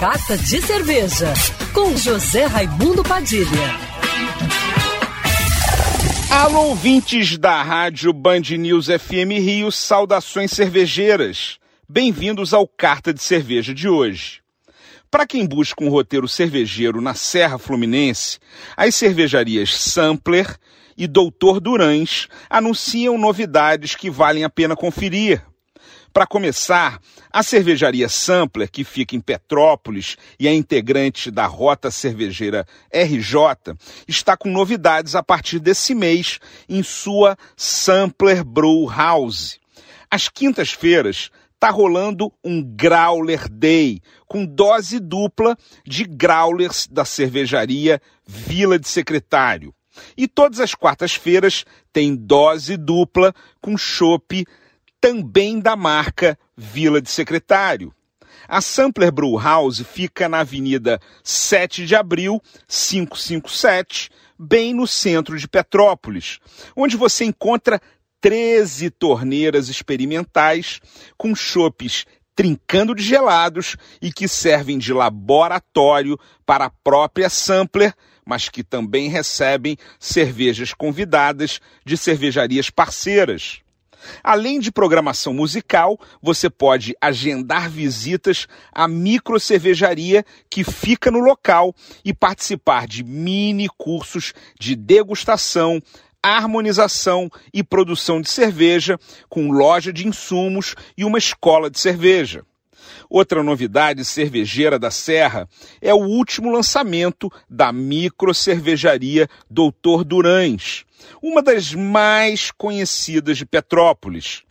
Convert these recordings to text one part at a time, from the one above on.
Carta de Cerveja, com José Raimundo Padilha. Alô, ouvintes da Rádio Band News FM Rio, saudações cervejeiras. Bem-vindos ao Carta de Cerveja de hoje. Para quem busca um roteiro cervejeiro na Serra Fluminense, as cervejarias Sampler e Doutor Durães anunciam novidades que valem a pena conferir. Para começar, a cervejaria Sampler, que fica em Petrópolis e é integrante da Rota Cervejeira RJ, está com novidades a partir desse mês em sua Sampler Brew House. Às quintas-feiras está rolando um Growler Day, com dose dupla de growlers da cervejaria Vila de Secretário. E todas as quartas-feiras tem dose dupla com chopp também da marca Vila de Secretário. A Sampler Brew House fica na Avenida 7 de Abril, 557, bem no centro de Petrópolis, onde você encontra 13 torneiras experimentais com chopes trincando de gelados e que servem de laboratório para a própria Sampler, mas que também recebem cervejas convidadas de cervejarias parceiras. Além de programação musical, você pode agendar visitas à micro cervejaria que fica no local e participar de mini cursos de degustação, harmonização e produção de cerveja, com loja de insumos e uma escola de cerveja. Outra novidade cervejeira da Serra é o último lançamento da micro cervejaria Doutor Durães, uma das mais conhecidas de Petrópolis.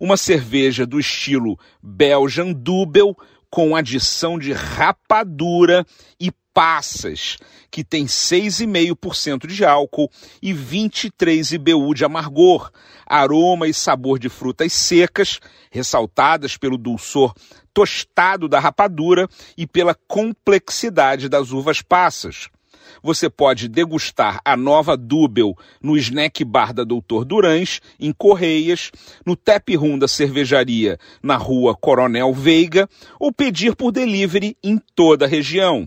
Uma cerveja do estilo Belgian Double com adição de rapadura e passas, que tem 6,5% de álcool e 23 IBU de amargor, aroma e sabor de frutas secas, ressaltadas pelo dulçor tostado da rapadura e pela complexidade das uvas passas. Você pode degustar a nova Dubel no Snack Bar da Doutor Durães, em Correias, no Tap Room da Cervejaria, na rua Coronel Veiga, ou pedir por delivery em toda a região.